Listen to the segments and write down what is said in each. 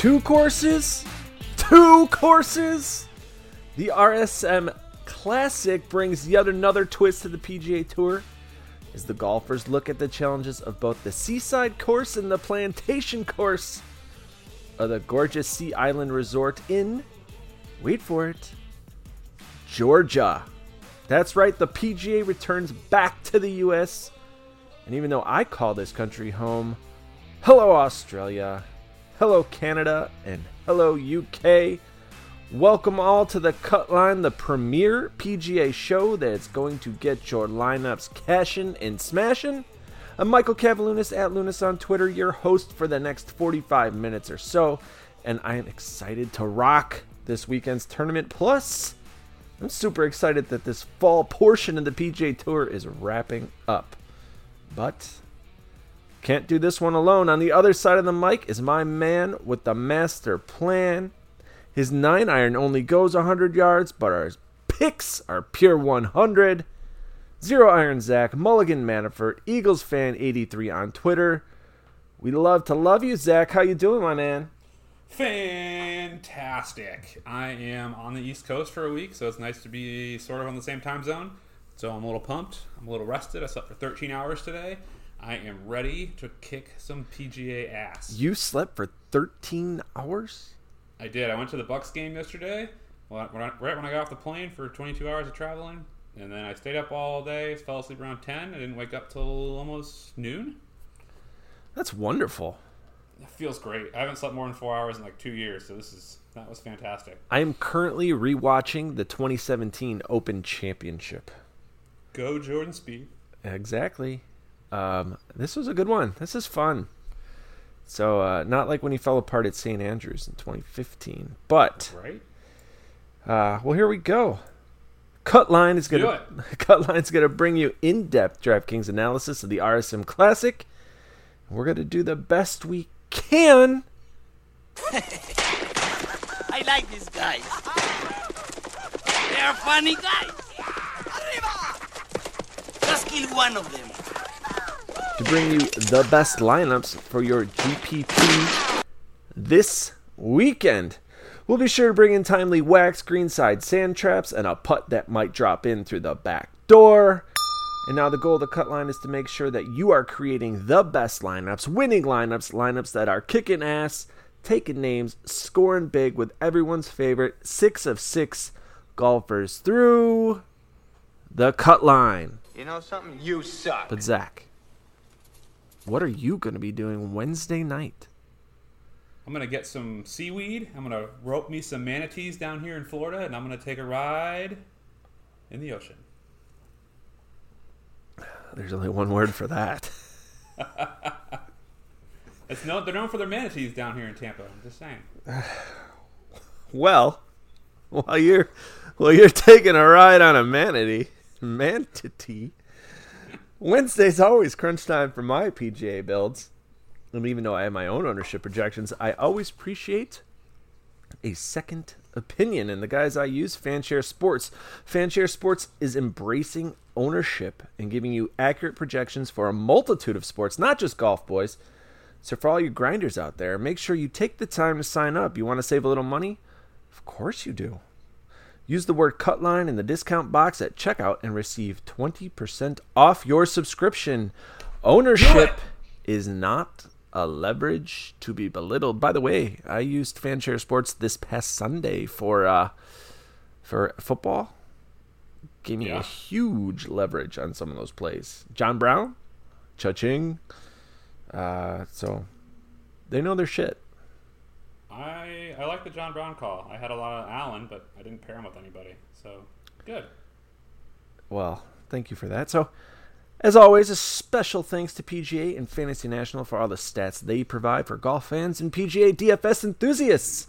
Two courses? Two courses? The RSM Classic brings yet another twist to the PGA Tour as the golfers look at the challenges of both the seaside course and the plantation course of the gorgeous Sea Island Resort in, wait for it, Georgia. That's right, the PGA returns back to the US. And even though I call this country home, hello Australia, hello Canada, and hello UK. Welcome all to the Cutline, the premier PGA show that's going to get your lineups cashing and smashing. I'm Michael Cavalunas at Lunas on Twitter, your host for the next 45 minutes or so, and I am excited to rock this weekend's tournament. Plus, I'm super excited that this fall portion of the PGA Tour is wrapping up. But can't do this one alone. On the other side of the mic is my man with the master plan. His 9 iron only goes 100 yards, but our picks are pure 100. Zero Iron Zach, Mulligan Manafort, Eagles fan 83 on Twitter. We love to love you, Zach. How you doing, my man? Fantastic. I am on the East Coast for a week, so it's nice to be sort of on the same time zone. So I'm a little pumped. I'm a little rested. I slept for 13 hours today. I am ready to kick some PGA ass. You slept for 13 hours? I did. I went to the Bucks game yesterday. I, right when I got off the plane for 22 hours of traveling, and then I stayed up all day. Fell asleep around 10. I didn't wake up till almost noon. That's wonderful. It feels great. I haven't slept more than four hours in like two years, so this is that was fantastic. I am currently rewatching the 2017 Open Championship. Go Jordan Spieth. Exactly. Um, this was a good one. This is fun. So uh, not like when he fell apart at St. Andrews in 2015, but right. Uh, well, here we go. Cutline is gonna Cutline's gonna bring you in-depth DraftKings analysis of the RSM Classic. We're gonna do the best we can. I like these guys. They are funny guys. Just kill one of them. To bring you the best lineups for your GPP this weekend. We'll be sure to bring in timely whacks, greenside sand traps, and a putt that might drop in through the back door. And now the goal of the cut line is to make sure that you are creating the best lineups, winning lineups, lineups that are kicking ass, taking names, scoring big with everyone's favorite six of six golfers through the cut line. You know something? You suck. But Zach, what are you going to be doing Wednesday night? I'm gonna get some seaweed. I'm gonna rope me some manatees down here in Florida, and I'm gonna take a ride in the ocean. There's only one word for that. it's no, they're known for their manatees down here in Tampa. I'm just saying. well, while you're while you're taking a ride on a manatee, manatee, Wednesday's always crunch time for my PGA builds. And even though I have my own ownership projections, I always appreciate a second opinion. And the guys I use, Fanshare Sports. Fanshare Sports is embracing ownership and giving you accurate projections for a multitude of sports, not just golf, boys. So for all you grinders out there, make sure you take the time to sign up. You want to save a little money? Of course you do. Use the word cutline in the discount box at checkout and receive 20% off your subscription. Ownership is not a leverage to be belittled. By the way, I used Fanshare Sports this past Sunday for uh, for football. Gave me yeah. a huge leverage on some of those plays. John Brown, Cha-ching. Uh, so they know their shit. I I like the John Brown call. I had a lot of Allen, but I didn't pair him with anybody. So good. Well, thank you for that. So as always, a special thanks to PGA and Fantasy National for all the stats they provide for golf fans and PGA DFS enthusiasts.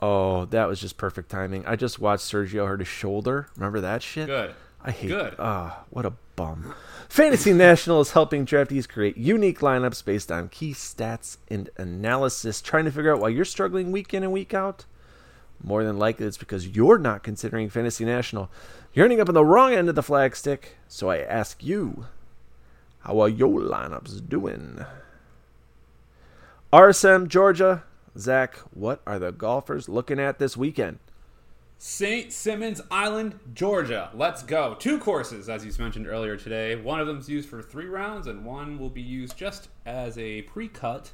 Oh, that was just perfect timing. I just watched Sergio hurt his shoulder. Remember that shit? Good. I hate Good. Ah, oh, what a bum. Fantasy National is helping draftees create unique lineups based on key stats and analysis, trying to figure out why you're struggling week in and week out. More than likely, it's because you're not considering Fantasy National. You're ending up on the wrong end of the flagstick. So I ask you, how are your lineups doing? RSM Georgia, Zach, what are the golfers looking at this weekend? St. Simons Island, Georgia. Let's go. Two courses, as you mentioned earlier today. One of them is used for three rounds, and one will be used just as a pre cut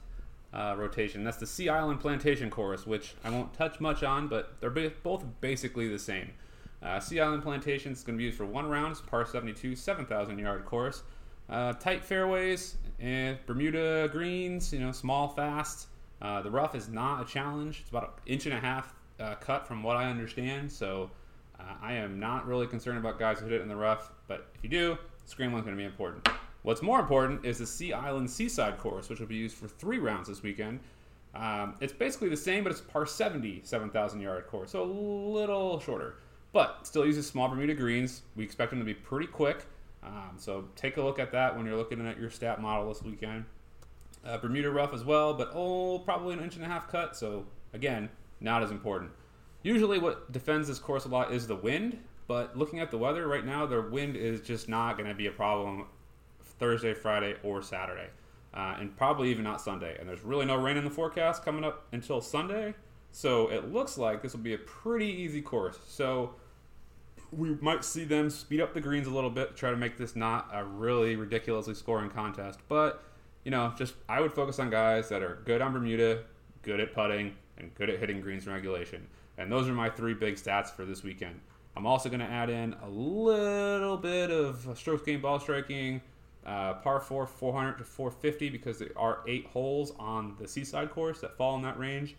uh, rotation. That's the Sea Island Plantation course, which I won't touch much on, but they're both basically the same. Uh, sea Island Plantation is going to be used for one round. It's par 72, 7,000 yard course. Uh, tight fairways and Bermuda greens, you know, small, fast. Uh, the rough is not a challenge. It's about an inch and a half uh, cut from what I understand. So uh, I am not really concerned about guys who hit it in the rough. But if you do, scrambling is going to be important. What's more important is the Sea Island Seaside course, which will be used for three rounds this weekend. Um, it's basically the same, but it's par 70, 7,000 yard course, so a little shorter. But still uses small Bermuda greens. We expect them to be pretty quick. Um, so take a look at that when you're looking at your stat model this weekend. Uh, Bermuda rough as well, but oh, probably an inch and a half cut. So again, not as important. Usually, what defends this course a lot is the wind. But looking at the weather right now, the wind is just not going to be a problem Thursday, Friday, or Saturday, uh, and probably even not Sunday. And there's really no rain in the forecast coming up until Sunday. So it looks like this will be a pretty easy course. So we might see them speed up the greens a little bit, try to make this not a really ridiculously scoring contest. But you know, just I would focus on guys that are good on Bermuda, good at putting, and good at hitting greens in regulation. And those are my three big stats for this weekend. I'm also going to add in a little bit of strokes gained ball striking, uh, par 4, 400 to 450, because there are eight holes on the seaside course that fall in that range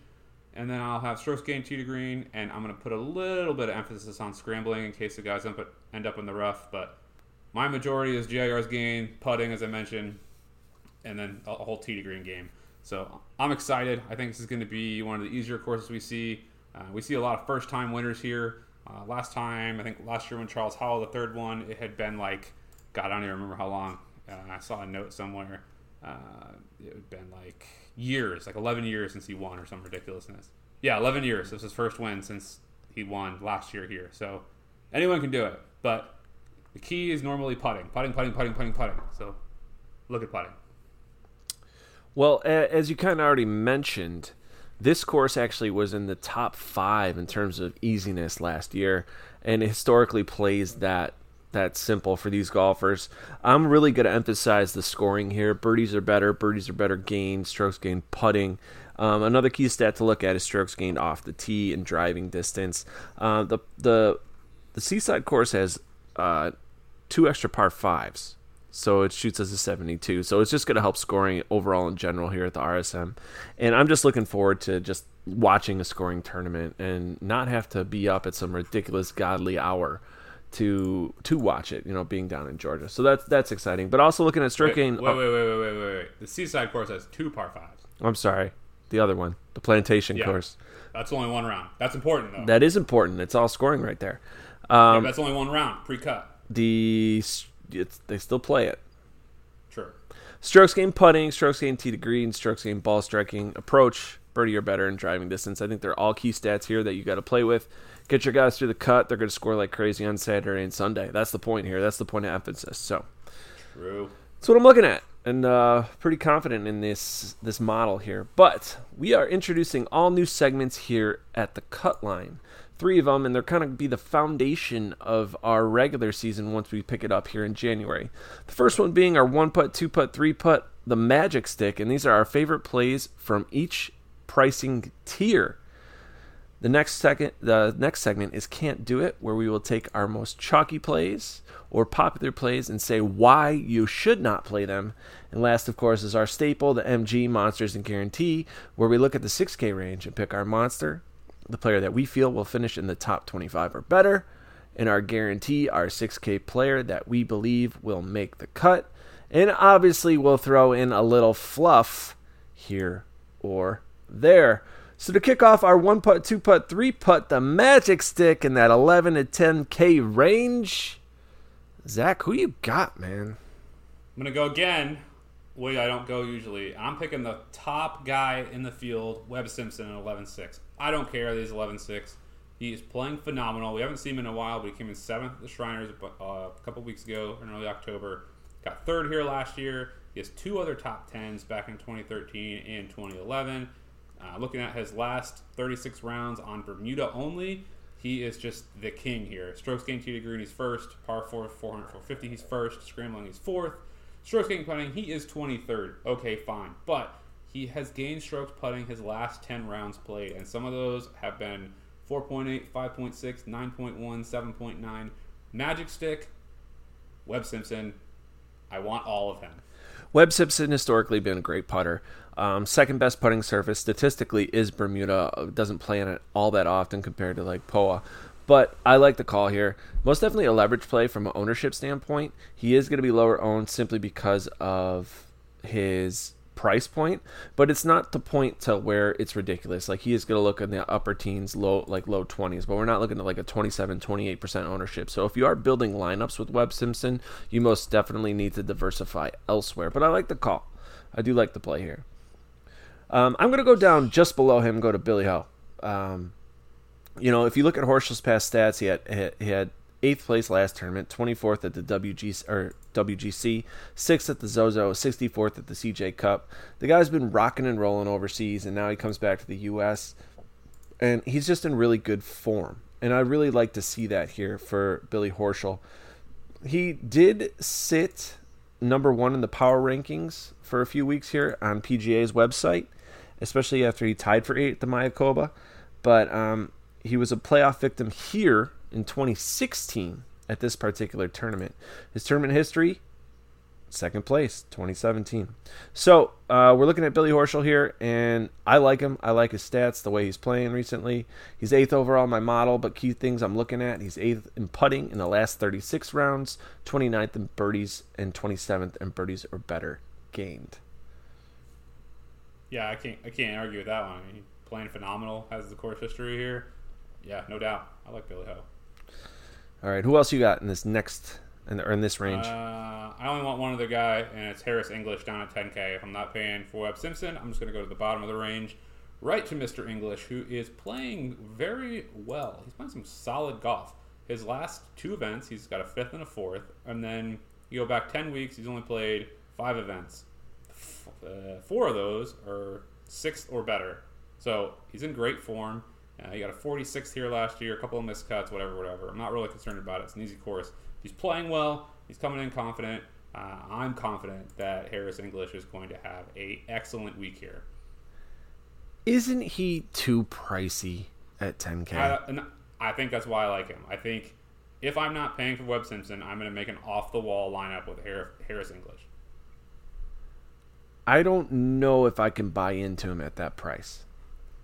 and then I'll have strokes gained tee to green, and I'm going to put a little bit of emphasis on scrambling in case the guys end up, in the rough. But my majority is GIR's gain, putting, as I mentioned, and then a whole tee to green game. So I'm excited. I think this is going to be one of the easier courses we see. Uh, we see a lot of first time winners here. Uh, last time, I think last year when Charles Howell, the third one, it had been like, God, I don't even remember how long. Uh, I saw a note somewhere. Uh, it had been like years, like 11 years since he won or some ridiculousness. Yeah, 11 years. This was his first win since he won last year here. So anyone can do it, but the key is normally putting, putting, putting, putting, putting, putting. So look at putting. Well, as you kind of already mentioned, this course actually was in the top five in terms of easiness last year, and historically plays that that simple for these golfers. I'm really going to emphasize the scoring here. Birdies are better. Birdies are better gained. Strokes gained putting. Um, another key stat to look at is strokes gained off the tee and driving distance. Uh, the the the Seaside course has uh, two extra par fives, so it shoots as a 72. So it's just going to help scoring overall in general here at the RSM. And I'm just looking forward to just watching a scoring tournament and not have to be up at some ridiculous godly hour to to watch it. You know, being down in Georgia, so that's that's exciting. But also looking at stroke gain. Wait, wait, wait, wait, wait, wait, wait. The Seaside course has two par fives. I'm sorry, the other one, the Plantation yeah, course. That's only one round. That's important though. That is important. It's all scoring right there. Um, yeah, that's only one round pre-cut. The they still play it. Sure. Strokes gained putting, strokes gained tee to green, strokes gained ball striking, approach, birdie or better, and driving distance. I think they're all key stats here that you got to play with get your guys through the cut. They're going to score like crazy on Saturday and Sunday. That's the point here. That's the point of emphasis. So, true. That's what I'm looking at, and uh, pretty confident in this this model here. But we are introducing all new segments here at the Cut Line. Three of them, and they're kind of be the foundation of our regular season once we pick it up here in January. The first one being our one putt, two putt, three putt, the Magic Stick, and these are our favorite plays from each pricing tier. The next second, the next segment is "Can't Do It," where we will take our most chalky plays or popular plays and say why you should not play them. And last, of course, is our staple, the MG Monsters and Guarantee, where we look at the 6K range and pick our monster, the player that we feel will finish in the top 25 or better, and our guarantee, our 6K player that we believe will make the cut. And obviously, we'll throw in a little fluff here or there. So to kick off our one putt, two putt, three putt, the magic stick in that 11 to 10k range. Zach, who you got, man? I'm gonna go again. Way I don't go usually. I'm picking the top guy in the field, Webb Simpson, at 11-6. I don't care. He's 11-6. He is playing phenomenal. We haven't seen him in a while, but he came in seventh at the Shriners uh, a couple weeks ago in early October. Got third here last year. He has two other top tens back in 2013 and 2011. Uh, looking at his last 36 rounds on Bermuda only, he is just the king here. Strokes gained tee to green, he's first. Par 4, 400, 450, he's first. Scrambling, he's fourth. Strokes gained putting, he is 23rd. Okay, fine. But he has gained strokes putting his last 10 rounds played, and some of those have been 4.8, 5.6, 9.1, 7.9. Magic Stick, Webb Simpson. I want all of him. Webb Simpson historically been a great putter. Um, second best putting surface statistically is Bermuda. Uh, Doesn't play in it all that often compared to like Poa. But I like the call here. Most definitely a leverage play from an ownership standpoint. He is going to be lower owned simply because of his price point, but it's not the point to where it's ridiculous. Like he is going to look in the upper teens, low like low 20s, but we're not looking at like a 27, 28% ownership. So if you are building lineups with Webb Simpson, you most definitely need to diversify elsewhere. But I like the call. I do like the play here. Um, I'm going to go down just below him, go to Billy Ho. Um, you know, if you look at Horschel's past stats, he had he had eighth place last tournament, 24th at the WGC or WGC, sixth at the Zozo, 64th at the CJ Cup. The guy's been rocking and rolling overseas, and now he comes back to the U.S. and he's just in really good form. And I really like to see that here for Billy Horschel. He did sit number one in the power rankings for a few weeks here on PGA's website, especially after he tied for eight at the Mayakoba. But um, he was a playoff victim here in 2016 at this particular tournament. His tournament history, second place, 2017. So uh, we're looking at Billy Horschel here, and I like him. I like his stats, the way he's playing recently. He's eighth overall in my model, but key things I'm looking at, he's eighth in putting in the last 36 rounds, 29th in birdies, and 27th in birdies or better gained. Yeah, I can't I can't argue with that one. I mean, playing phenomenal, has the course history here. Yeah, no doubt. I like Billy Ho. All right, who else you got in this next in, or in this range? Uh, I only want one other guy, and it's Harris English down at 10K. If I'm not paying for Webb Simpson, I'm just going to go to the bottom of the range, right to Mr. English, who is playing very well. He's playing some solid golf. His last two events, he's got a fifth and a fourth, and then you go back 10 weeks, he's only played five events. Uh, four of those are sixth or better. So he's in great form. Uh, he got a 46th here last year, a couple of missed cuts, whatever, whatever. I'm not really concerned about it. It's an easy course. He's playing well. He's coming in confident. Uh, I'm confident that Harris English is going to have a excellent week here. Isn't he too pricey at 10K? I, and I think that's why I like him. I think if I'm not paying for Webb Simpson, I'm going to make an off the wall lineup with Harris English. I don't know if I can buy into him at that price.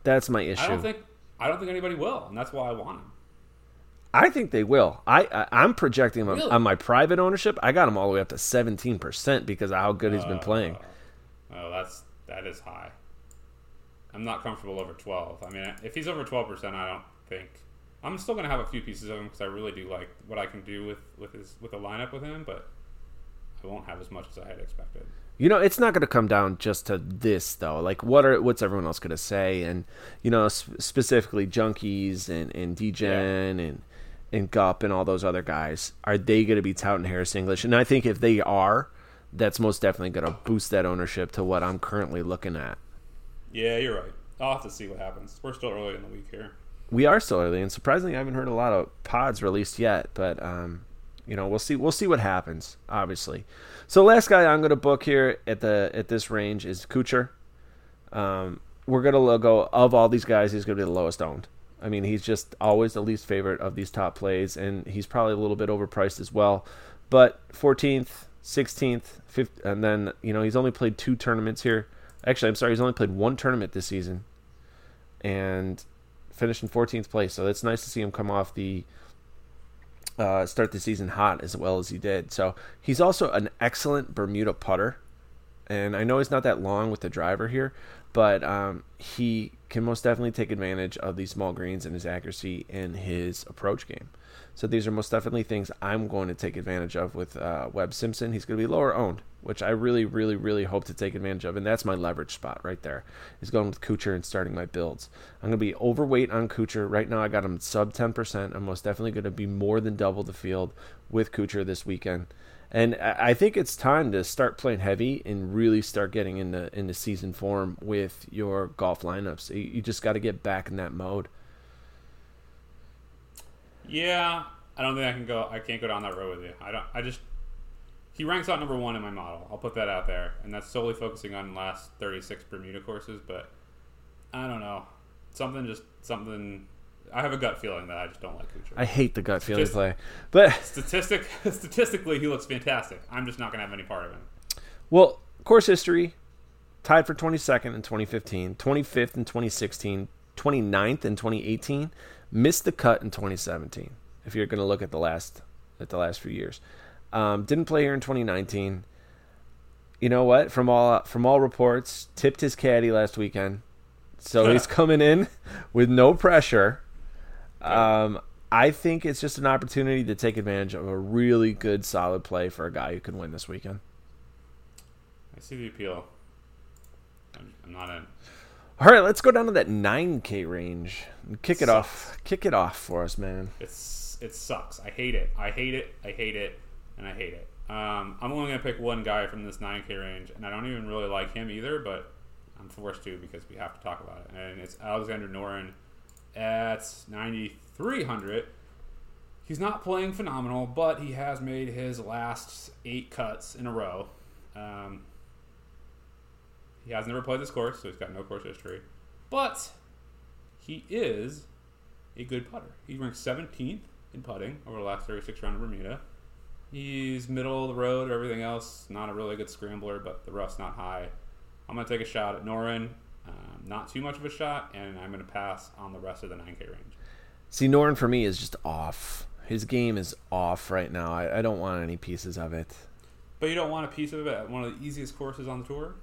That's my issue. I don't think I don't think anybody will, and that's why I want him. I think they will. I, I I'm projecting him on- Really? on my private ownership. I got him all the way up to 17 percent because of how good he's been oh. playing. Oh, that's that is high. I'm not comfortable over 12. I mean, if he's over 12 percent, I don't think I'm still going to have a few pieces of him because I really do like what I can do with with his with the lineup with him, but I won't have as much as I had expected. You know, it's not going to come down just to this though. Like, what are what's everyone else going to say? And you know, sp- specifically junkies and and Degen and and Gup and all those other guys. Are they going to be touting Harris English? And I think if they are, that's most definitely going to boost that ownership to what I'm currently looking at. Yeah, you're right. I'll have to see what happens. We're still early in the week here. we are still early, and surprisingly, I haven't heard a lot of pods released yet. But um, you know, we'll see. We'll see what happens. Obviously. So last guy I'm going to book here at the at this range is Kuchar. Um, we're going to go of all these guys. He's going to be the lowest owned. I mean, he's just always the least favorite of these top plays, and he's probably a little bit overpriced as well. But 14th, 16th, 15th, and then you know he's only played two tournaments here. Actually, I'm sorry, he's only played one tournament this season, and finished in 14th place. So it's nice to see him come off the uh, start the season hot as well as he did. So he's also an excellent Bermuda putter, and I know he's not that long with the driver here, but um, he can most definitely take advantage of these small greens and his accuracy in his approach game. So these are most definitely things I'm going to take advantage of with uh, Webb Simpson. He's going to be lower owned, which I really, really, really hope to take advantage of, and that's my leverage spot right there. Is going with Kuchar and starting my builds. I'm going to be overweight on Kuchar right now. I got him sub 10%. I'm most definitely going to be more than double the field with Kuchar this weekend, And I think it's time to start playing heavy and really start getting into into season form with your golf lineups. You just got to get back in that mode. Yeah, I don't think I can go. I can't go down that road with you. I don't. I just he ranks out number one in my model. I'll put that out there, and that's solely focusing on last thirty six Bermuda courses. But I don't know, something just something. I have a gut feeling that I just don't like Kuchar. I hate the gut feeling Just- play, but Statistic statistically, he looks fantastic. I'm just not gonna have any part of him. Well, course history tied for 22nd in 2015, 25th in 2016, 29th in 2018, missed the cut in 2017. If you're going to look at the last at the last few years, um, didn't play here in 2019. You know what? From all from all reports, tipped his caddy last weekend, so he's coming in with no pressure. Um, I think it's just an opportunity to take advantage of a really good, solid play for a guy who can win this weekend. I see the appeal. I'm, I'm not in. All right, let's go down to that 9K range. and Kick it off. Kick it off for us, man. It's it sucks. I hate it. I hate it. I hate it, and I hate it. Um, I'm only gonna pick one guy from this 9K range, and I don't even really like him either, but I'm forced to because we have to talk about it. And it's Alexander Noren at 9,300. He's not playing phenomenal, but he has made his last eight cuts in a row. Um, he has never played this course, so he's got no course history. But he is a good putter. He ranks 17th in putting over the last 36 round of Bermuda. He's middle of the road, everything else, not a really good scrambler, but the rough's not high. I'm going to take a shot at Noren. Um, not too much of a shot, and I'm going to pass on the rest of the 9K range. See, Norton for me is just off. His game is off right now. I, I don't want any pieces of it. But you don't want a piece of it at one of the easiest courses on the tour?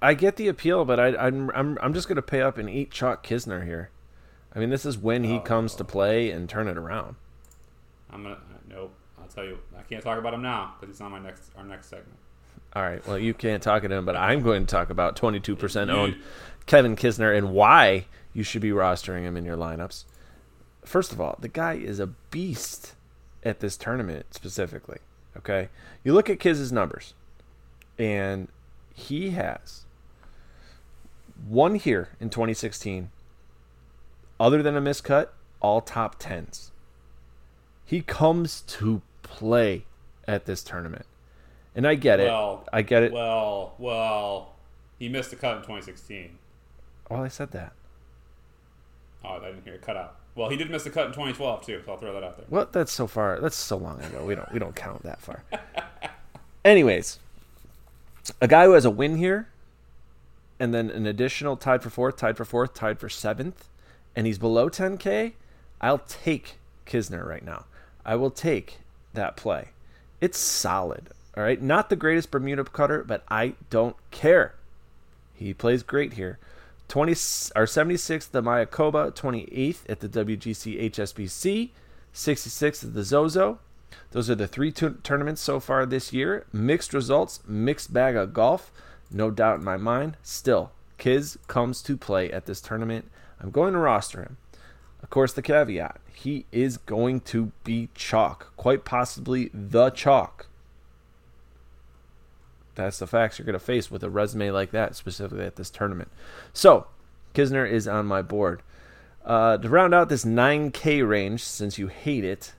I get the appeal, but I, I'm I'm I'm just gonna pay up and eat Chalk Kisner here. I mean, this is when he comes to play and turn it around. I'm going to. Nope. I'll tell you. I can't talk about him now because he's on my next our next segment. All right. Well, you can't talk at him, but I'm going to talk about 22% owned Kevin Kisner and why you should be rostering him in your lineups. First of all, the guy is a beast at this tournament specifically. Okay, you look at Kiz's numbers, and he has one here in 2016. Other than a miscut, all top tens. He comes to play at this tournament. And I get it. I get it. Well, well, he missed a cut in 2016. well, I said that. Oh, I didn't hear it cut out. Well, he did miss the cut in 2012 too, so I'll throw that out there. Well, that's so far. That's so long ago. We don't we don't count that far. Anyways, a guy who has a win here, and then an additional tied for fourth, tied for fourth, tied for seventh, and he's below 10k. I'll take Kisner right now. I will take that play. It's solid. All right, not the greatest Bermuda cutter, but I don't care. He plays great here. 20 or 76th at the Mayakoba, 28th at the WGC HSBC, 66th at the Zozo. Those are the three tournaments so far this year. Mixed results, mixed bag of golf, no doubt in my mind. Still, Kiz comes to play at this tournament. I'm going to roster him. Of course, the caveat he is going to be chalk, quite possibly the chalk. That's the facts you're going to face with a resume like that, specifically at this tournament. So, Kisner is on my board. Uh, to round out this 9K range, since you hate it,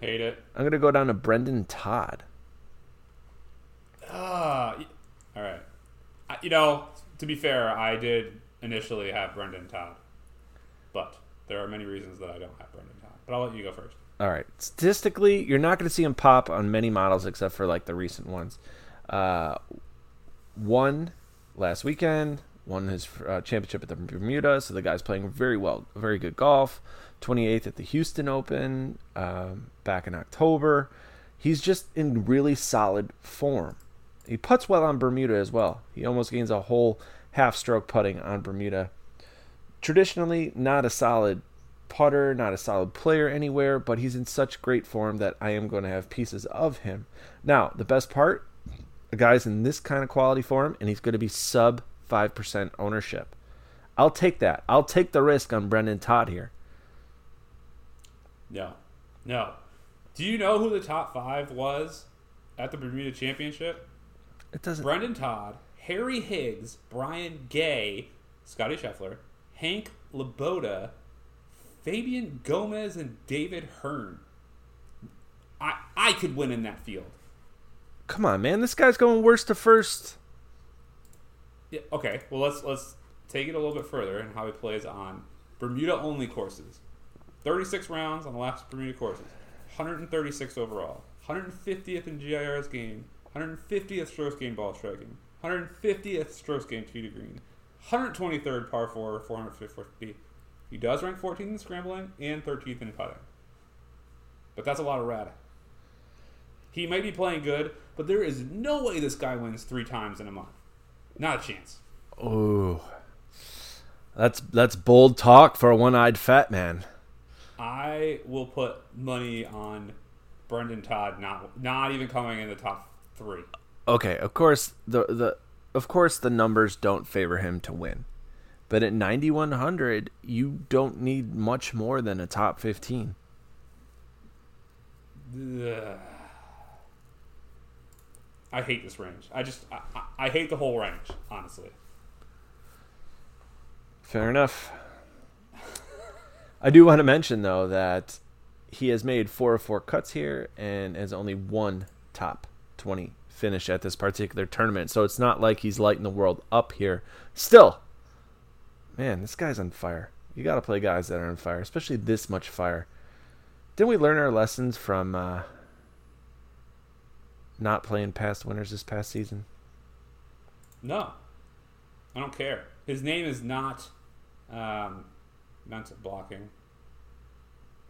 Hate it. I'm going to go down to Brendan Todd. Ah, y- all right. I, you know, to be fair, I did initially have Brendan Todd, but there are many reasons that I don't have Brendan Todd. But I'll let you go first. All right. Statistically, you're not going to see him pop on many models except for like the recent ones. Uh, one last weekend, won his uh, championship at the Bermuda, so the guy's playing very well, very good golf. 28th at the Houston Open um, back in October. He's just in really solid form. He puts well on Bermuda as well. He almost gains a whole half stroke putting on Bermuda. Traditionally, not a solid putter, not a solid player anywhere, but he's in such great form that I am going to have pieces of him. Now, the best part, guy's in this kind of quality form, and he's going to be sub 5% ownership. I'll take that. I'll take the risk on Brendan Todd here. No, no. Do you know who the top five was at the Bermuda Championship, It doesn't. Brendan Todd, Harry Higgs, Brian Gay, Scotty Scheffler, Hank Lebioda, Fabian Gomez, and David Hearn. I I could win in that field. Come on, man. This guy's going worst to first. Yeah, okay, well let's let's take it a little bit further and how he plays on Bermuda only courses. 36 rounds on the last Bermuda courses. 136 overall. 150th in GIR's game. 150th strokes gained ball striking. 150th strokes gained tee to green. 123rd par 4, 450. He does rank 14th in scrambling and 13th in putting. But that's a lot of red. He might be playing good, but there is no way this guy wins three times in a month. Not a chance. Ooh. That's that's bold talk for a one-eyed fat man. I will put money on Brendan Todd not not even coming in the top three. Okay, of course the the of course the numbers don't favor him to win. But at 9100, you don't need much more than a top 15. Ugh. I hate this range. I just I, I, hate the whole range, honestly. Fair enough. I do want to mention though that he has made four of four cuts here and has only one top 20 finish at this particular tournament. So it's not like he's lighting the world up here. Still, man, this guy's on fire. You got to play guys that are on fire, especially this much fire. Didn't we learn our lessons from uh, not playing past winners this past season? No, I don't care. His name is not um, mental blocking,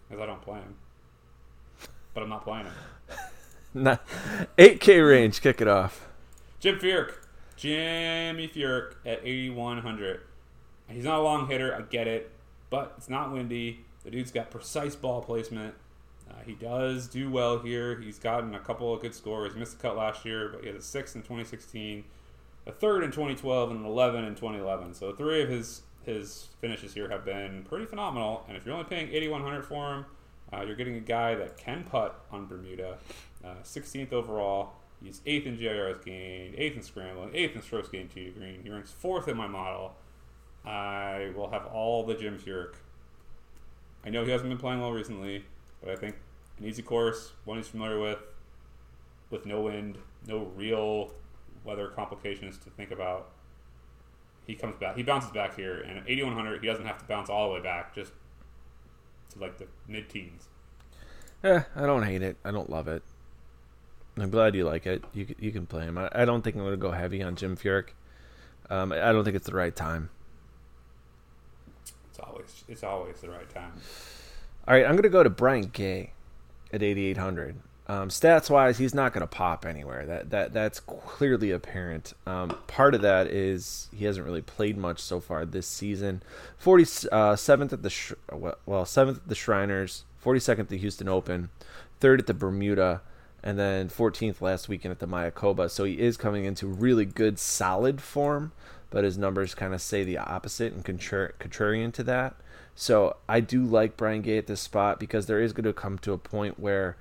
because I don't play him. But I'm not playing him. Not 8K range. Kick it off. Jim Furyk, Jimmy Furyk at 8100. He's not a long hitter, I get it, but it's not windy. The dude's got precise ball placement. Uh, he does do well here. He's gotten a couple of good scores. He missed a cut last year, but he had a sixth in 2016, a third in 2012, and an 11 in 2011. So three of his his finishes here have been pretty phenomenal. And if you're only paying 8100 for him, uh, you're getting a guy that can putt on Bermuda, uh, 16th overall. He's eighth in GIRs gained, eighth in scrambling, eighth in strokes gained to green. He ranks fourth in my model. I will have all the Jim Furyk. I know he hasn't been playing well recently, but I think an easy course, one he's familiar with, with no wind, no real weather complications to think about. He comes back. He bounces back here, and at 8100, he doesn't have to bounce all the way back, just to like the mid teens. Yeah, I don't hate it. I don't love it. I'm glad you like it. You you can play him. I, I don't think I'm going to go heavy on Jim Furyk. Um, I don't think it's the right time. It's always it's always the right time. All right, I'm going to go to Brian Gay at 8800. Um, stats wise, he's not going to pop anywhere. That that that's clearly apparent. Um, part of that is he hasn't really played much so far this season. 47th at the Sh- well, seventh at the Shriners, 42nd at the Houston Open, third at the Bermuda, and then 14th last weekend at the Mayakoba. So he is coming into really good, solid form, but his numbers kind of say the opposite and contra- contrarian to that. So I do like Brian Gay at this spot because there is going to come to a point where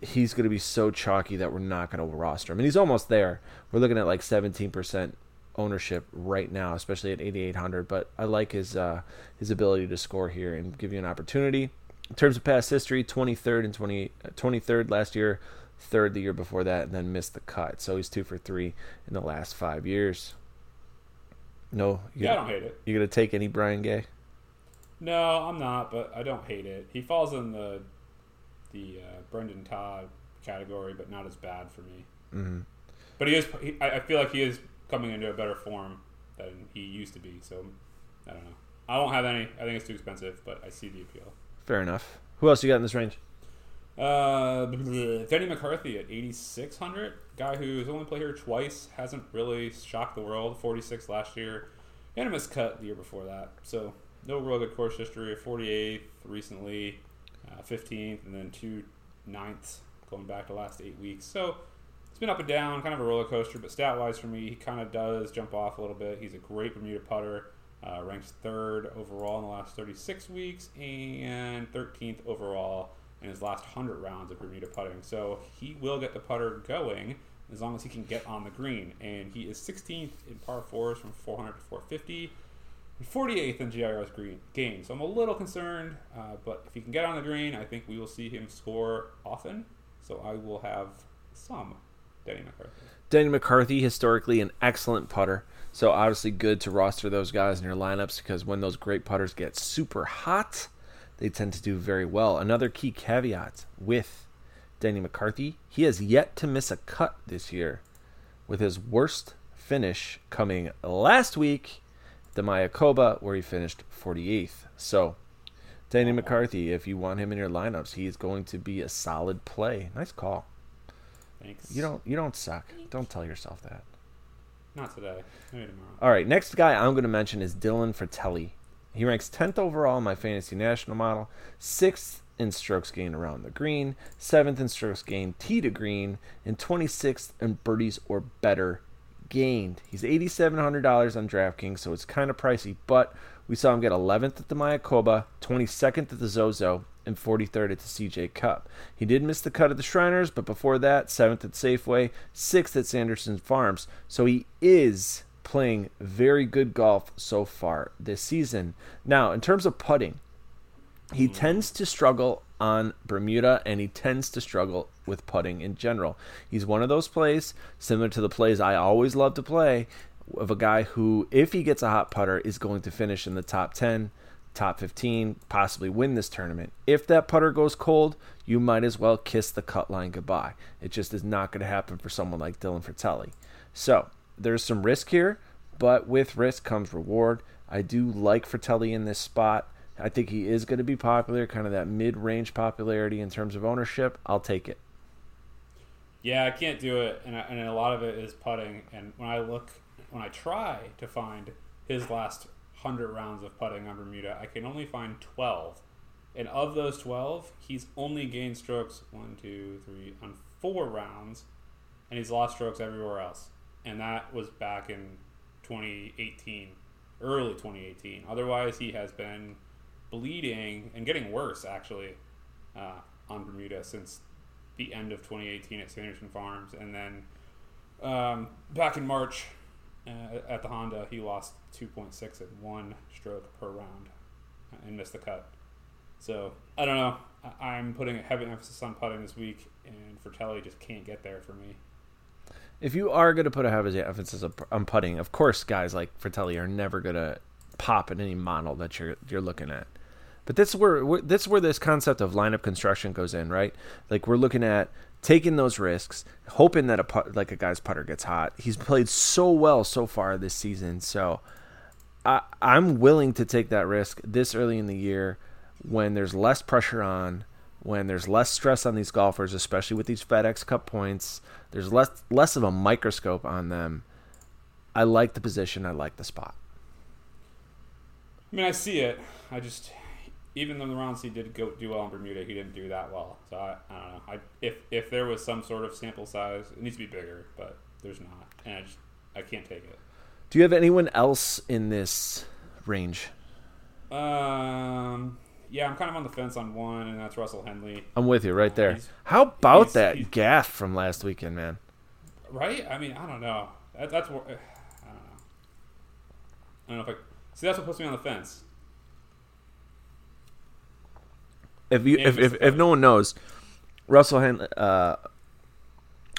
he's going to be so chalky that we're not going to roster him. And he's almost there. We're looking at like 17% ownership right now, especially at 8800, but I like his uh, his ability to score here and give you an opportunity. In terms of past history, 23rd and 20 23rd last year, third the year before that and then missed the cut. So he's 2 for 3 in the last 5 years. No, you Yeah, I don't hate it. You going to take any Brian Gay? No, I'm not, but I don't hate it. He falls in the the uh, Brendan Todd category, but not as bad for me. Mm-hmm. But he is. He, I feel like he is coming into a better form than he used to be. So I don't know. I don't have any. I think it's too expensive, but I see the appeal. Fair enough. Who else you got in this range? Uh, Denny McCarthy at 8,600. Guy who's only played here twice, hasn't really shocked the world. 46 last year, and a missed cut the year before that. So no real good course history. 48th recently, uh, 15th, and then two ninths going back to last eight weeks. So it's been up and down, kind of a roller coaster. But stat wise for me, he kind of does jump off a little bit. He's a great Bermuda putter. Uh, ranks third overall in the last 36 weeks and 13th overall in his last 100 rounds of Bermuda putting. So he will get the putter going as long as he can get on the green. And he is 16th in par fours from 400 to 450. And 48th in GIR's green game. So I'm a little concerned, uh, but if he can get on the green, I think we will see him score often. So I will have some Denny McCarthy. Denny McCarthy, historically an excellent putter. So obviously good to roster those guys in your lineups because when those great putters get super hot, they tend to do very well. Another key caveat with Denny McCarthy, he has yet to miss a cut this year, with his worst finish coming last week, the Mayakoba, where he finished 48th. So, Danny McCarthy, if you want him in your lineups, he is going to be a solid play. Nice call. Thanks. You don't you don't suck. Don't tell yourself that. Not today. Maybe tomorrow. All right, next guy I'm going to mention is Dylan Frittelli. He ranks 10th overall in my fantasy national model, 6th in strokes gained around the green, 7th in strokes gained tee to green, and 26th in birdies or better gained. He's $8,700 on DraftKings, so it's kind of pricey, but we saw him get 11th at the Mayakoba, 22nd at the Zozo, and 43rd at the CJ Cup. He did miss the cut at the Shriners, but before that, 7th at Safeway, 6th at Sanderson Farms. So he is playing very good golf so far this season. Now, in terms of putting, he tends to struggle on Bermuda and he tends to struggle with putting in general. He's one of those plays, similar to the plays I always love to play, of a guy who, if he gets a hot putter, is going to finish in the top 10, top 15, possibly win this tournament. If that putter goes cold, you might as well kiss the cut line goodbye. It just is not going to happen for someone like Dylan Frittelli. So, there's some risk here, but with risk comes reward. I do like Frittelli in this spot. I think he is going to be popular, kind of that mid range popularity in terms of ownership. I'll take it. Yeah, I can't do it, and, I, and a lot of it is putting. And when I look, when I try to find his last hundred rounds of putting on Bermuda, I can only find twelve. And of those twelve, he's only gained strokes one, two, three on four rounds, and he's lost strokes everywhere else. And that was back in 2018, early 2018. Otherwise, he has been bleeding and getting worse actually uh, on Bermuda since the end of 2018 at Sanderson Farms, and then um, back in March uh, at the Honda, he lost 2.6 at one stroke per round and missed the cut. So I don't know. I'm putting a heavy emphasis on putting this week, and Frittelli just can't get there for me. If you are going to put a heavy emphasis on putting, of course, guys like Frittelli are never going to pop in any model that you're you're looking at. But that's where that's where this concept of lineup construction goes in, right? Like we're looking at taking those risks, hoping that a put, like a guy's putter gets hot. He's played so well so far this season, so I, I'm willing to take that risk this early in the year when there's less pressure on, when there's less stress on these golfers, especially with these FedEx Cup points. There's less less of a microscope on them. I like the position. I like the spot. I mean, I see it. I just, even though the rounds did go do well in Bermuda, he didn't do that well. So I, I don't know. I if if there was some sort of sample size, it needs to be bigger, but there's not, and I just I can't take it. Do you have anyone else in this range? Um, yeah, I'm kind of on the fence on one, and that's Russell Henley. I'm with you right there. He's- How about he's- that he's- gaff from last weekend, man? Right? I mean, I don't know. That, that's I don't know. I don't know if I see. That's what puts me on the fence. If you if, if, if no one knows, Russell Henley uh,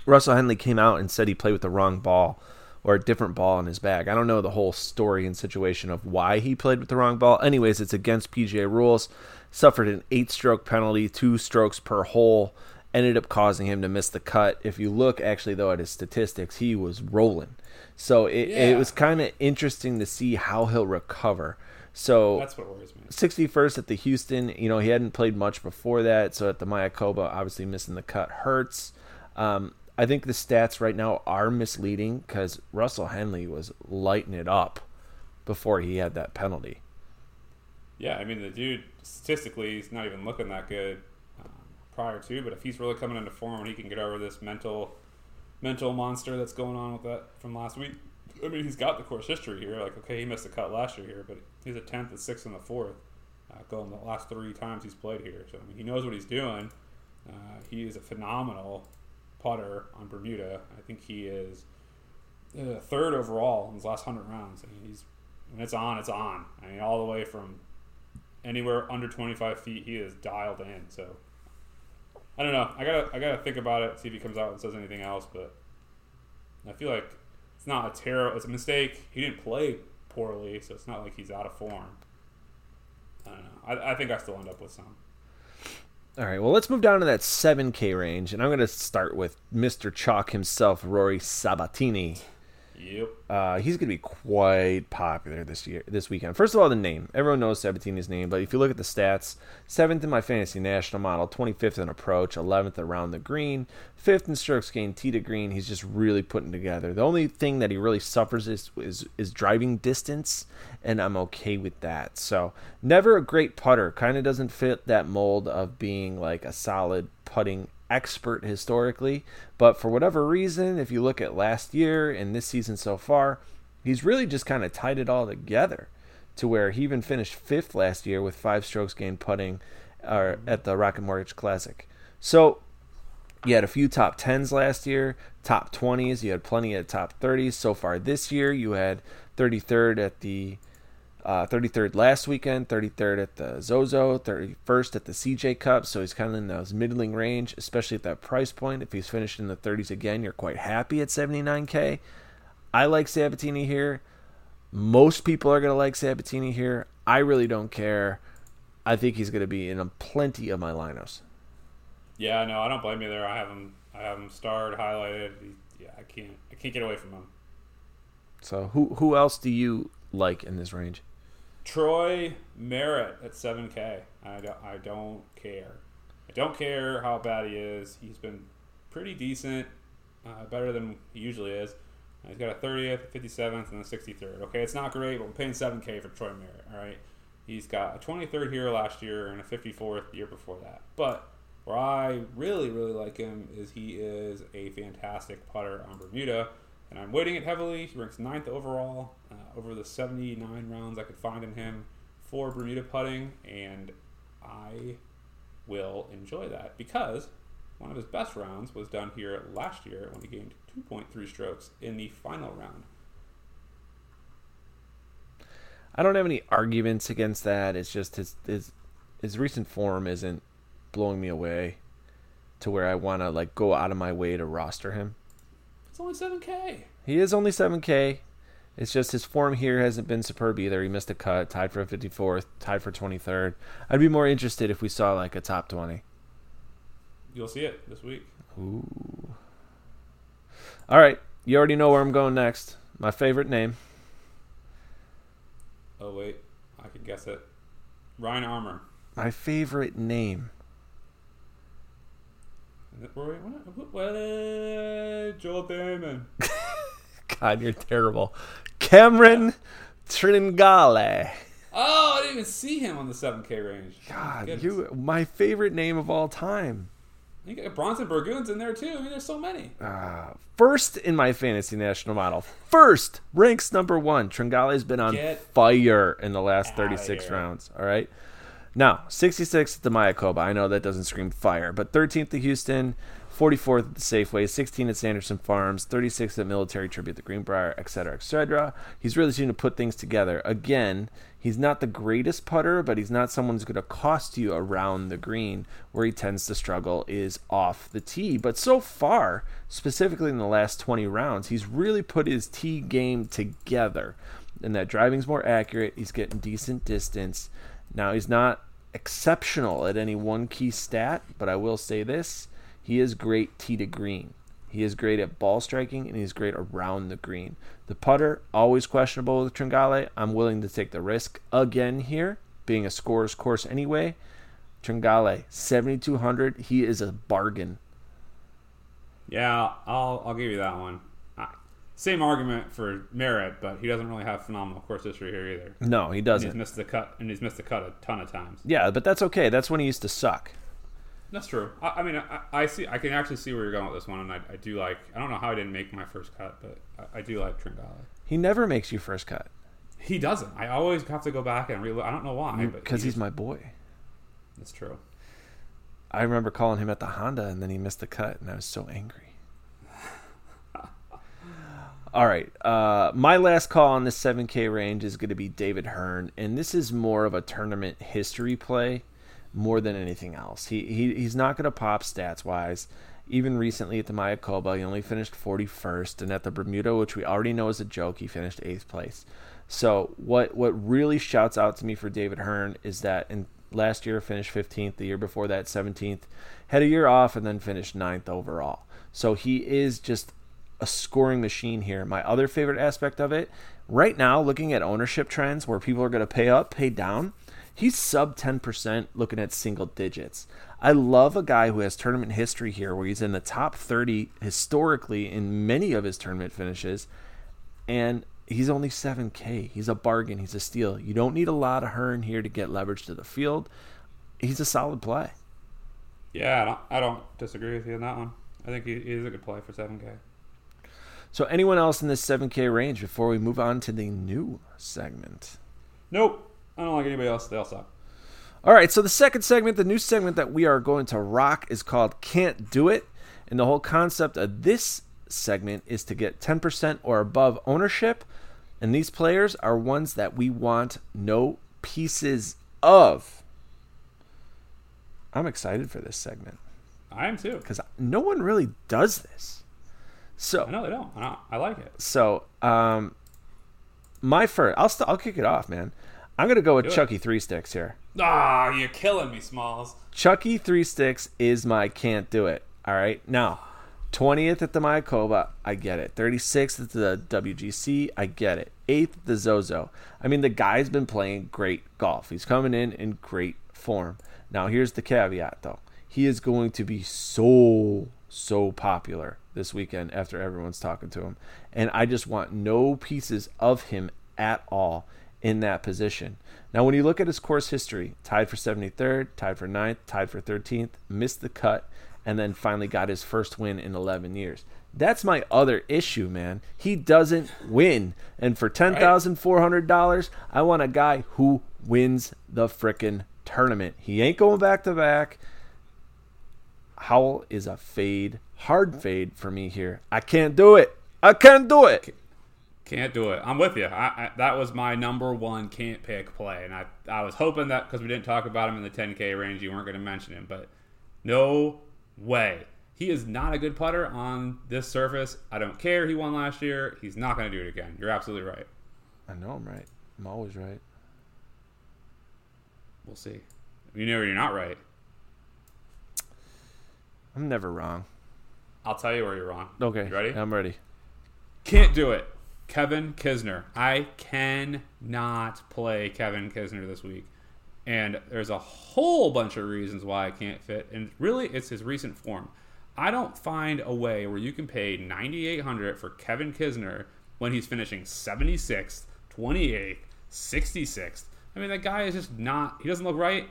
Russell Henley came out and said he played with the wrong ball or a different ball in his bag. I don't know the whole story and situation of why he played with the wrong ball. Anyways, it's against PGA rules. Suffered an eight-stroke penalty, two strokes per hole. Ended up causing him to miss the cut. If you look actually though at his statistics, he was rolling. So it, it was kind of interesting to see how he'll recover. So That's what worries me. 61st at the Houston. You know, he hadn't played much before that. So at the Mayakoba, obviously missing the cut hurts. Um, I think the stats right now are misleading because Russell Henley was lighting it up before he had that penalty. Yeah, I mean the dude statistically he's not even looking that good um, prior to, but if he's really coming into form and he can get over this mental mental monster that's going on with that from last week. I mean, he's got the course history here. Like, okay, he missed a cut last year here, but he's a tenth, a sixth, and a fourth. uh, going the last three times he's played here. So I mean, he knows what he's doing. Uh, he is a phenomenal putter on Bermuda. I think he is uh, third overall in his last hundred rounds. I mean, he's when it's on, it's on. I mean, all the way from anywhere under 25 feet, he is dialed in. So I don't know. I gotta I gotta think about it. See if he comes out and says anything else. But I feel like it's not a terrible. It's a mistake. He didn't play poorly, so it's not like he's out of form. I don't know. I, I think I still end up with some. All right, well, let's move down to that 7K range, and I'm going to start with Mr. Chalk himself, Rory Sabatini. Yep. Uh, he's going to be quite popular this year, this weekend. First of all, the name. Everyone knows Sabatini's name, but if you look at the stats, seventh in my fantasy national model, 25th in approach, 11th around the green, fifth in strokes gained, tee to green. He's just really putting together. The only thing that he really suffers is is, is driving distance, and I'm okay with that. So never a great putter. Kind of doesn't fit that mold of being like a solid putting expert historically, but for whatever reason, if you look at last year and this season so far, he's really just kind of tied it all together to where he even finished fifth last year with five strokes gained putting uh, at the Rocket Mortgage Classic. So you had a few top 10s last year, top 20s, you had plenty of top 30s. So far this year, you had 33rd at the uh, 33rd last weekend, 33rd at the Zozo, 31st at the CJ Cup. So he's kind of in those middling range, especially at that price point. If he's finished in the 30s again, you're quite happy at 79K. I like Sabatini here. Most people are going to like Sabatini here. I really don't care. I think he's going to be in plenty of my lineups. Yeah, no, I don't blame you there. I have him. I have him starred, highlighted. Yeah, I can't. I can't get away from him. So who who else do you like in this range? Troy Merritt at 7K. I don't, I don't care. I don't care how bad he is. He's been pretty decent, uh, better than he usually is. He's got a 30th, 57th, and a 63rd. Okay, it's not great, but we're paying 7K for Troy Merritt, all right? He's got a 23rd here last year and a 54th the year before that. But where I really, really like him is he is a fantastic putter on Bermuda, and I'm weighting it heavily. He ranks ninth overall uh, over the 79 rounds I could find in him for Bermuda putting, and I will enjoy that because one of his best rounds was done here last year when he gained 2.3 strokes in the final round. I don't have any arguments against that. It's just his his his recent form isn't blowing me away to where I want to like go out of my way to roster him. It's only 7K. He is only 7K. It's just his form here hasn't been superb either. He missed a cut, tied for 54th, tied for 23rd. I'd be more interested if we saw like a top 20. You'll see it this week. Ooh. All right, you already know where I'm going next. My favorite name. Oh, wait. I can guess it. Ryan Armour. My favorite name. What? What? what? Joel Dahmen. God, you're terrible. Cameron Tringale. Oh, I didn't even see him on the 7K range. God, Goodness. you my favorite name of all time. You got Bronson Burgoon's in there too. I mean, there's so many. Uh, first in my fantasy national model. First ranks number one. Tringale's been on Get fire in the last 36 rounds. All right. Now, 66 at the Mayakoba. I know that doesn't scream fire, but 13th at Houston, 44th at the Safeway, 16th at Sanderson Farms, 36th at Military Tribute, the Greenbrier, etc., etc. He's really seemed to put things together. Again, he's not the greatest putter, but he's not someone who's going to cost you around the green. Where he tends to struggle is off the tee. But so far, specifically in the last 20 rounds, he's really put his tee game together. And that driving's more accurate. He's getting decent distance. Now, he's not exceptional at any one key stat, but I will say this he is great tee to green. He is great at ball striking and he's great around the green. The putter, always questionable with Tringale. I'm willing to take the risk again here, being a scorer's course anyway. Tringale, 7,200. He is a bargain. Yeah, I'll I'll give you that one. Same argument for Merritt, but he doesn't really have phenomenal course history here either. No, he doesn't. He's missed the cut, and he's missed the cut a ton of times. Yeah, but that's okay. That's when he used to suck. That's true. I, I mean, I, I see. I can actually see where you're going with this one, and I, I do like. I don't know how I didn't make my first cut, but I, I do like Tringale. He never makes you first cut. He doesn't. I always have to go back and relook. I don't know why, but Because he's my boy. That's true. I remember calling him at the Honda, and then he missed the cut, and I was so angry. All right, uh, my last call on the 7K range is going to be David Hearn, and this is more of a tournament history play more than anything else. He, he he's not going to pop stats wise. Even recently at the Mayakoba, he only finished 41st, and at the Bermuda, which we already know is a joke, he finished eighth place. So what what really shouts out to me for David Hearn is that in last year finished 15th, the year before that 17th, had a year off and then finished ninth overall. So he is just a scoring machine here. My other favorite aspect of it, right now, looking at ownership trends where people are going to pay up, pay down, he's sub 10% looking at single digits. I love a guy who has tournament history here where he's in the top 30 historically in many of his tournament finishes. And he's only 7K. He's a bargain. He's a steal. You don't need a lot of Hearn here to get leverage to the field. He's a solid play. Yeah, I don't, I don't disagree with you on that one. I think he, he is a good play for 7K. So, anyone else in this 7K range before we move on to the new segment? Nope. I don't like anybody else. They all suck. All right, so the second segment, the new segment that we are going to rock is called Can't Do It. And the whole concept of this segment is to get 10% or above ownership. And these players are ones that we want no pieces of. I'm excited for this segment I am too. because no one really does this. So, I know they don't. I, I like it. so um, my first, I'll st- I'll kick it off, man. I'm gonna go with Do it. Chucky Three Sticks here. Ah, you're killing me, Smalls. Chucky Three Sticks is my can't do it. All right, now 20th at the Mayakoba, I get it. 36th at the WGC, I get it. 8th at the Zozo. I mean, the guy's been playing great golf. He's coming in in great form. Now, here's the caveat, though. He is going to be so, so popular this weekend after everyone's talking to him. And I just want no pieces of him at all in that position. Now, when you look at his course history, tied for 73rd, tied for 9th, tied for 13th, missed the cut, and then finally got his first win in 11 years. That's my other issue, man. He doesn't win. And for $10,400, I want a guy who wins the frickin' tournament. He ain't going back to back. Howell is a fade, hard fade for me here. I can't do it. I can't do it. Can't do it. I'm with you. I, I, that was my number one can't pick play, and I I was hoping that because we didn't talk about him in the 10K range, you weren't going to mention him, but no way. He is not a good putter on this surface. I don't care. He won last year. He's not going to do it again. You're absolutely right. I know I'm right. I'm always right. We'll see. You know you're not right. I'm never wrong. I'll tell you where you're wrong. Okay. You ready? I'm ready. Can't do it. Kevin Kisner. I cannot play Kevin Kisner this week. And there's a whole bunch of reasons why I can't fit. And really, it's his recent form. I don't find a way where you can pay 9800 for Kevin Kisner when he's finishing 76th, 28th, 66th. I mean, that guy is just not, he doesn't look right.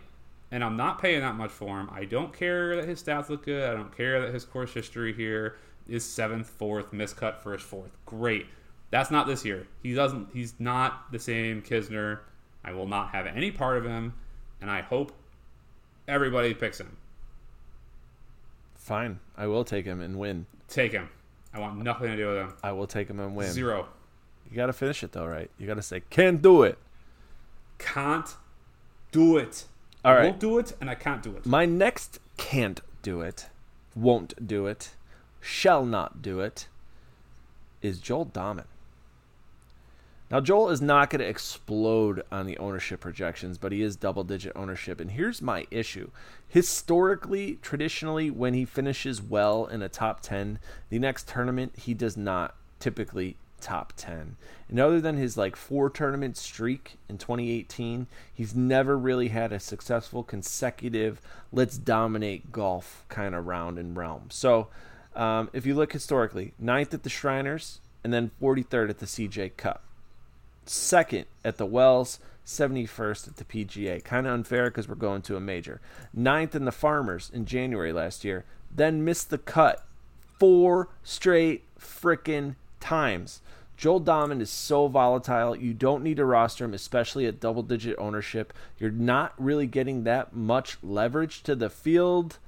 And I'm not paying that much for him. I don't care that his stats look good. I don't care that his course history here is seventh, fourth, miscut his fourth. Great. That's not this year. He doesn't. He's not the same Kisner. I will not have any part of him, and I hope everybody picks him. Fine. I will take him and win. Take him. I want nothing to do with him. I will take him and win. Zero. You got to finish it though, right? You got to say can't do it. Can't do it. All I won't do it, and I can't do it. My next can't do it, won't do it, shall not do it is Joel Dahmen. Now, Joel is not going to explode on the ownership projections, but he is double digit ownership. And here's my issue. Historically, traditionally, when he finishes well in a top 10, the next tournament, he does not typically top 10. And other than his like four tournament streak in 2018, he's never really had a successful consecutive let's dominate golf kind of round and realm. So, um, if you look historically, ninth at the Shriners and then 43rd at the CJ Cup second at the Wells, 71st at the PGA. Kind of unfair because we're going to a major. Ninth in the Farmers in January last year. Then missed the cut four straight frickin' times. Joel Dahmen is so volatile. You don't need to roster him, especially at double digit ownership. You're not really getting that much leverage to the field.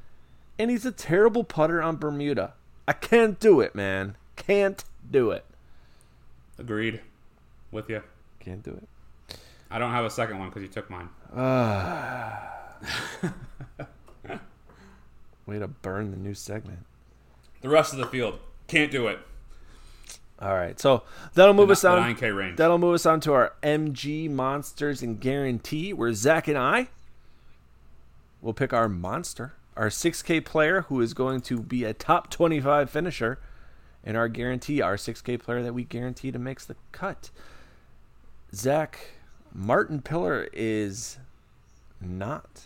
And he's a terrible putter on Bermuda. I can't do it, man. Can't do it. Agreed. With you. Can't do it. I don't have a second one because you took mine. Way to burn the new segment. The rest of the field can't do it. All right, so that'll move The us on. 9K range. That'll move us on to our MG monsters and guarantee, where Zac and I will pick our monster, our 6K player who is going to be a top 25 finisher, and our guarantee, our 6K player that we guarantee to makes the cut. Zach Martin Pillar is not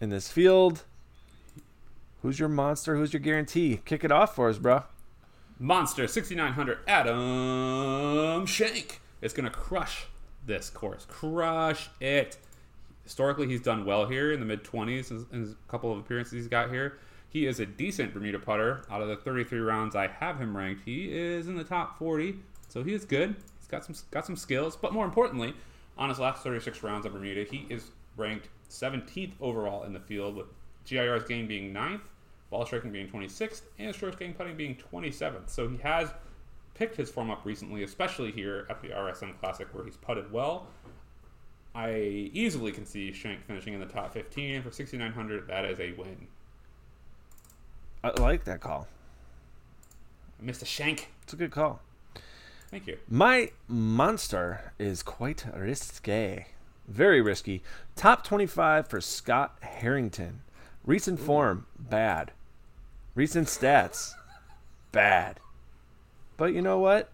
in this field. Who's your monster? Who's your guarantee? Kick it off for us, bro. Monster 6900 Adam Schenk is going to crush this course. Crush it. Historically, he's done well here in the mid 20s in a couple of appearances he's got here. He is a decent Bermuda putter. Out of the 33 rounds I have him ranked, he is in the top 40, so he is good. He's got some got some skills, but more importantly, on his last 36 rounds of Bermuda, he is ranked 17th overall in the field, with GIR's gain being 9th, ball striking being 26th, and strokes gain putting being 27th. So he has picked his form up recently, especially here at the RSM Classic where he's putted well. I easily can see Schenk finishing in the top 15 for 6,900. That is a win. I like that call. Mr. Schenk, It's a good call. thank you. My monster is quite risque. Very risky. Top 25 for Scott Harrington. Recent form, bad. Recent stats, bad. But you know what?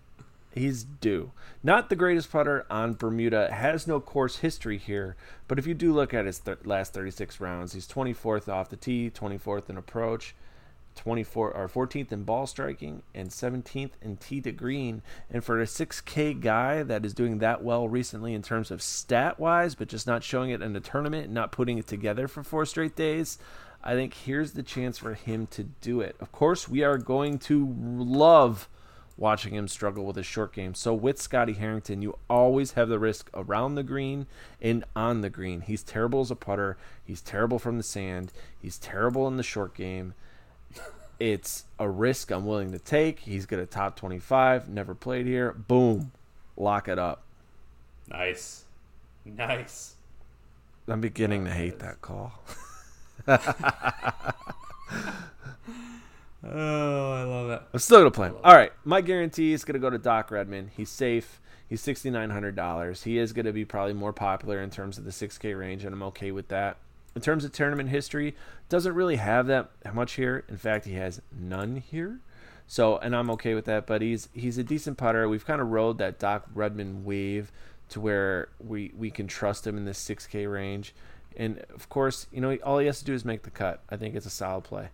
He's due. Not the greatest putter on Bermuda. Has no course history here. But if you do look at his th- last 36 rounds, he's 24th off the tee, 24th in approach, 24 or 14th in ball striking and 17th in tee to green. And for a 6K guy that is doing that well recently in terms of stat wise, but just not showing it in the tournament and not putting it together for four straight days, I think here's the chance for him to do it. Of course, we are going to love watching him struggle with his short game. So with Scotty Harrington, you always have the risk around the green and on the green. He's terrible as a putter. He's terrible from the sand. He's terrible in the short game. It's a risk I'm willing to take. He's got a top 25, never played here. Boom. Lock it up. Nice. Nice. I'm beginning to hate that call. Oh, I love it. I'm still gonna play him. All right, my guarantee is gonna go to Doc Redman. He's safe. He's sixty nine hundred dollars. He is gonna be probably more popular in terms of the six K range, and I'm okay with that. In terms of tournament history, doesn't really have that much here. In fact, he has none here. So, and I'm okay with that. But he's he's a decent putter. We've kind of rode that Doc Redman wave to where we we can trust him in this six K range. And of course, you know, all he has to do is make the cut. I think it's a solid play.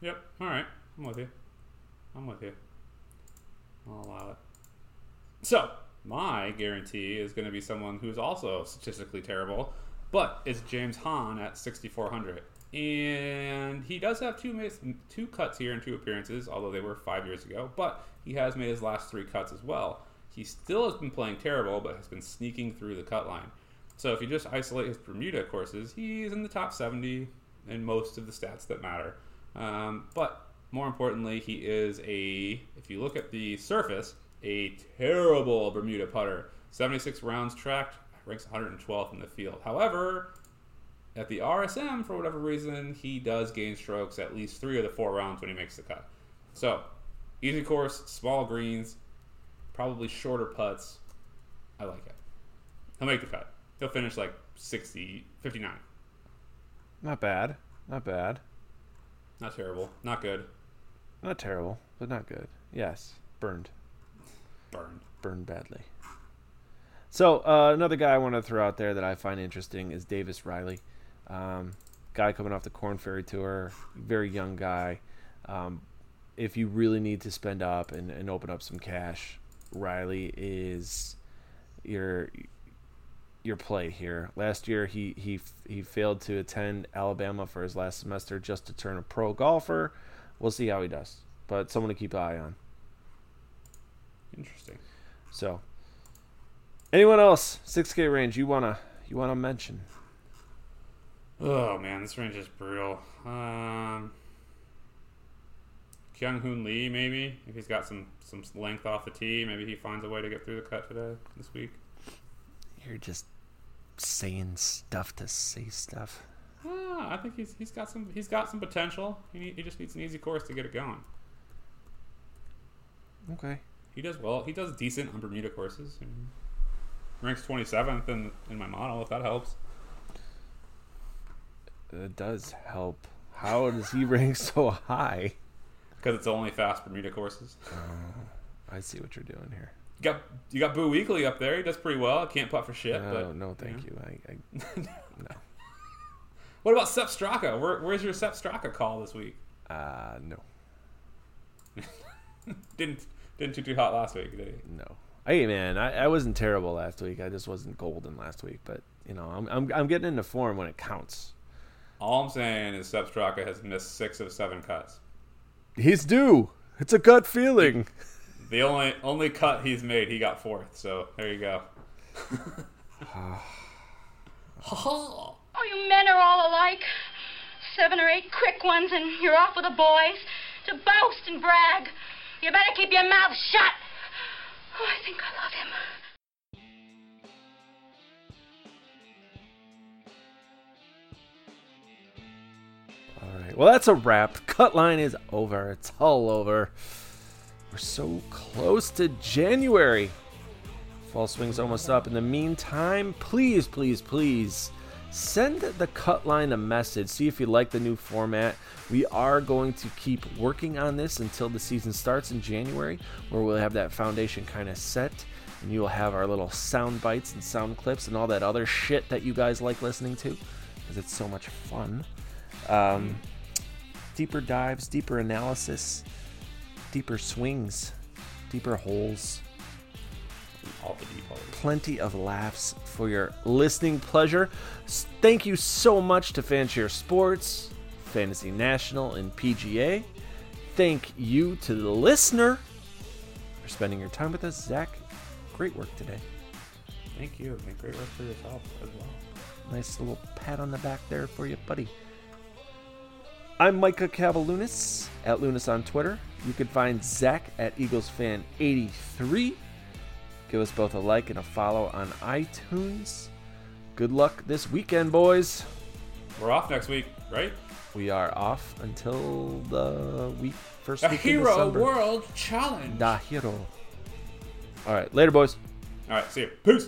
Yep. All right. I'm with you. I'm with you. I'll allow it. So, my guarantee is going to be someone who's also statistically terrible, but it's James Hahn at 6,400. And he does have two two cuts here and two appearances, although they were five years ago. But he has made his last three cuts as well. He still has been playing terrible, but has been sneaking through the cut line. So if you just isolate his Bermuda courses, he's in the top 70 in most of the stats that matter. Um, but more importantly, he is a, if you look at the surface, a terrible Bermuda putter. 76 rounds tracked, ranks 112th in the field. However, at the RSM, for whatever reason, he does gain strokes at least three of the four rounds when he makes the cut. So, easy course, small greens, probably shorter putts. I like it. He'll make the cut. He'll finish like 60, 59. Not bad. Not bad. Not terrible. Not good. Not terrible, but not good. Yes, burned, Burned. burned badly. So uh, another guy I want to throw out there that I find interesting is Davis Riley, um, guy coming off the Corn Ferry Tour, very young guy. Um, if you really need to spend up and, and open up some cash, Riley is your your play here. Last year he he he failed to attend Alabama for his last semester just to turn a pro golfer. We'll see how he does, but someone to keep an eye on. Interesting. So, anyone else 6K range you wanna you wanna mention? Oh man, this range is brutal. Um, Kyung Hoon Lee, maybe if he's got some some length off the tee, maybe he finds a way to get through the cut today this week. You're just saying stuff to say stuff. Ah, I think he's he's got some he's got some potential. He need, he just needs an easy course to get it going. Okay. He does well. He does decent on Bermuda courses. Mean, ranks twenty seventh in in my model if that helps. It does help. How does he rank so high? Because it's only fast Bermuda courses. I see what you're doing here. You got you got Boo Weekley up there. He does pretty well. I can't putt for shit. No, but no, thank yeah. you. I, I no. What about Sepp Straka? Where, where's your Sepp Straka call this week? Uh, no, Didn't didn't do too hot last week, did he? no. Hey, man, I, I wasn't terrible last week. I just wasn't golden last week. But you know, I'm I'm, I'm getting into form when it counts. All I'm saying is Sepp Straka has missed six of seven cuts. He's due. It's a gut feeling. The only only cut he's made, he got fourth. So there you go. Oh, you men are all alike. Seven or eight quick ones, and you're off with the boys to boast and brag. You better keep your mouth shut. Oh, I think I love him. All right. Well, that's a wrap. Cut line is over. It's all over. We're so close to January. Fall swing's almost up. In the meantime, please, please, please send the cut line a message. See if you like the new format. We are going to keep working on this until the season starts in January, where we'll have that foundation kind of set. And you'll have our little sound bites and sound clips and all that other shit that you guys like listening to because it's so much fun. Um, deeper dives, deeper analysis, deeper swings, deeper holes, All the deep holes. plenty of laughs for your listening pleasure. Thank you so much to Fanshare Sports, Fantasy National, and PGA. Thank you to the listener for spending your time with us. Zac, great work today. Thank you. And great work for yourself as well. Nice little pat on the back there for you, buddy. I'm Micah Cavalunas at Lunas on Twitter. You can find Zac at EaglesFan83. Give us both a like and a follow on iTunes. Good luck this weekend, boys. We're off next week, right? We are off until the week first A week Hero. World Challenge. Da hero. All right, later, boys. All right, see you. Peace.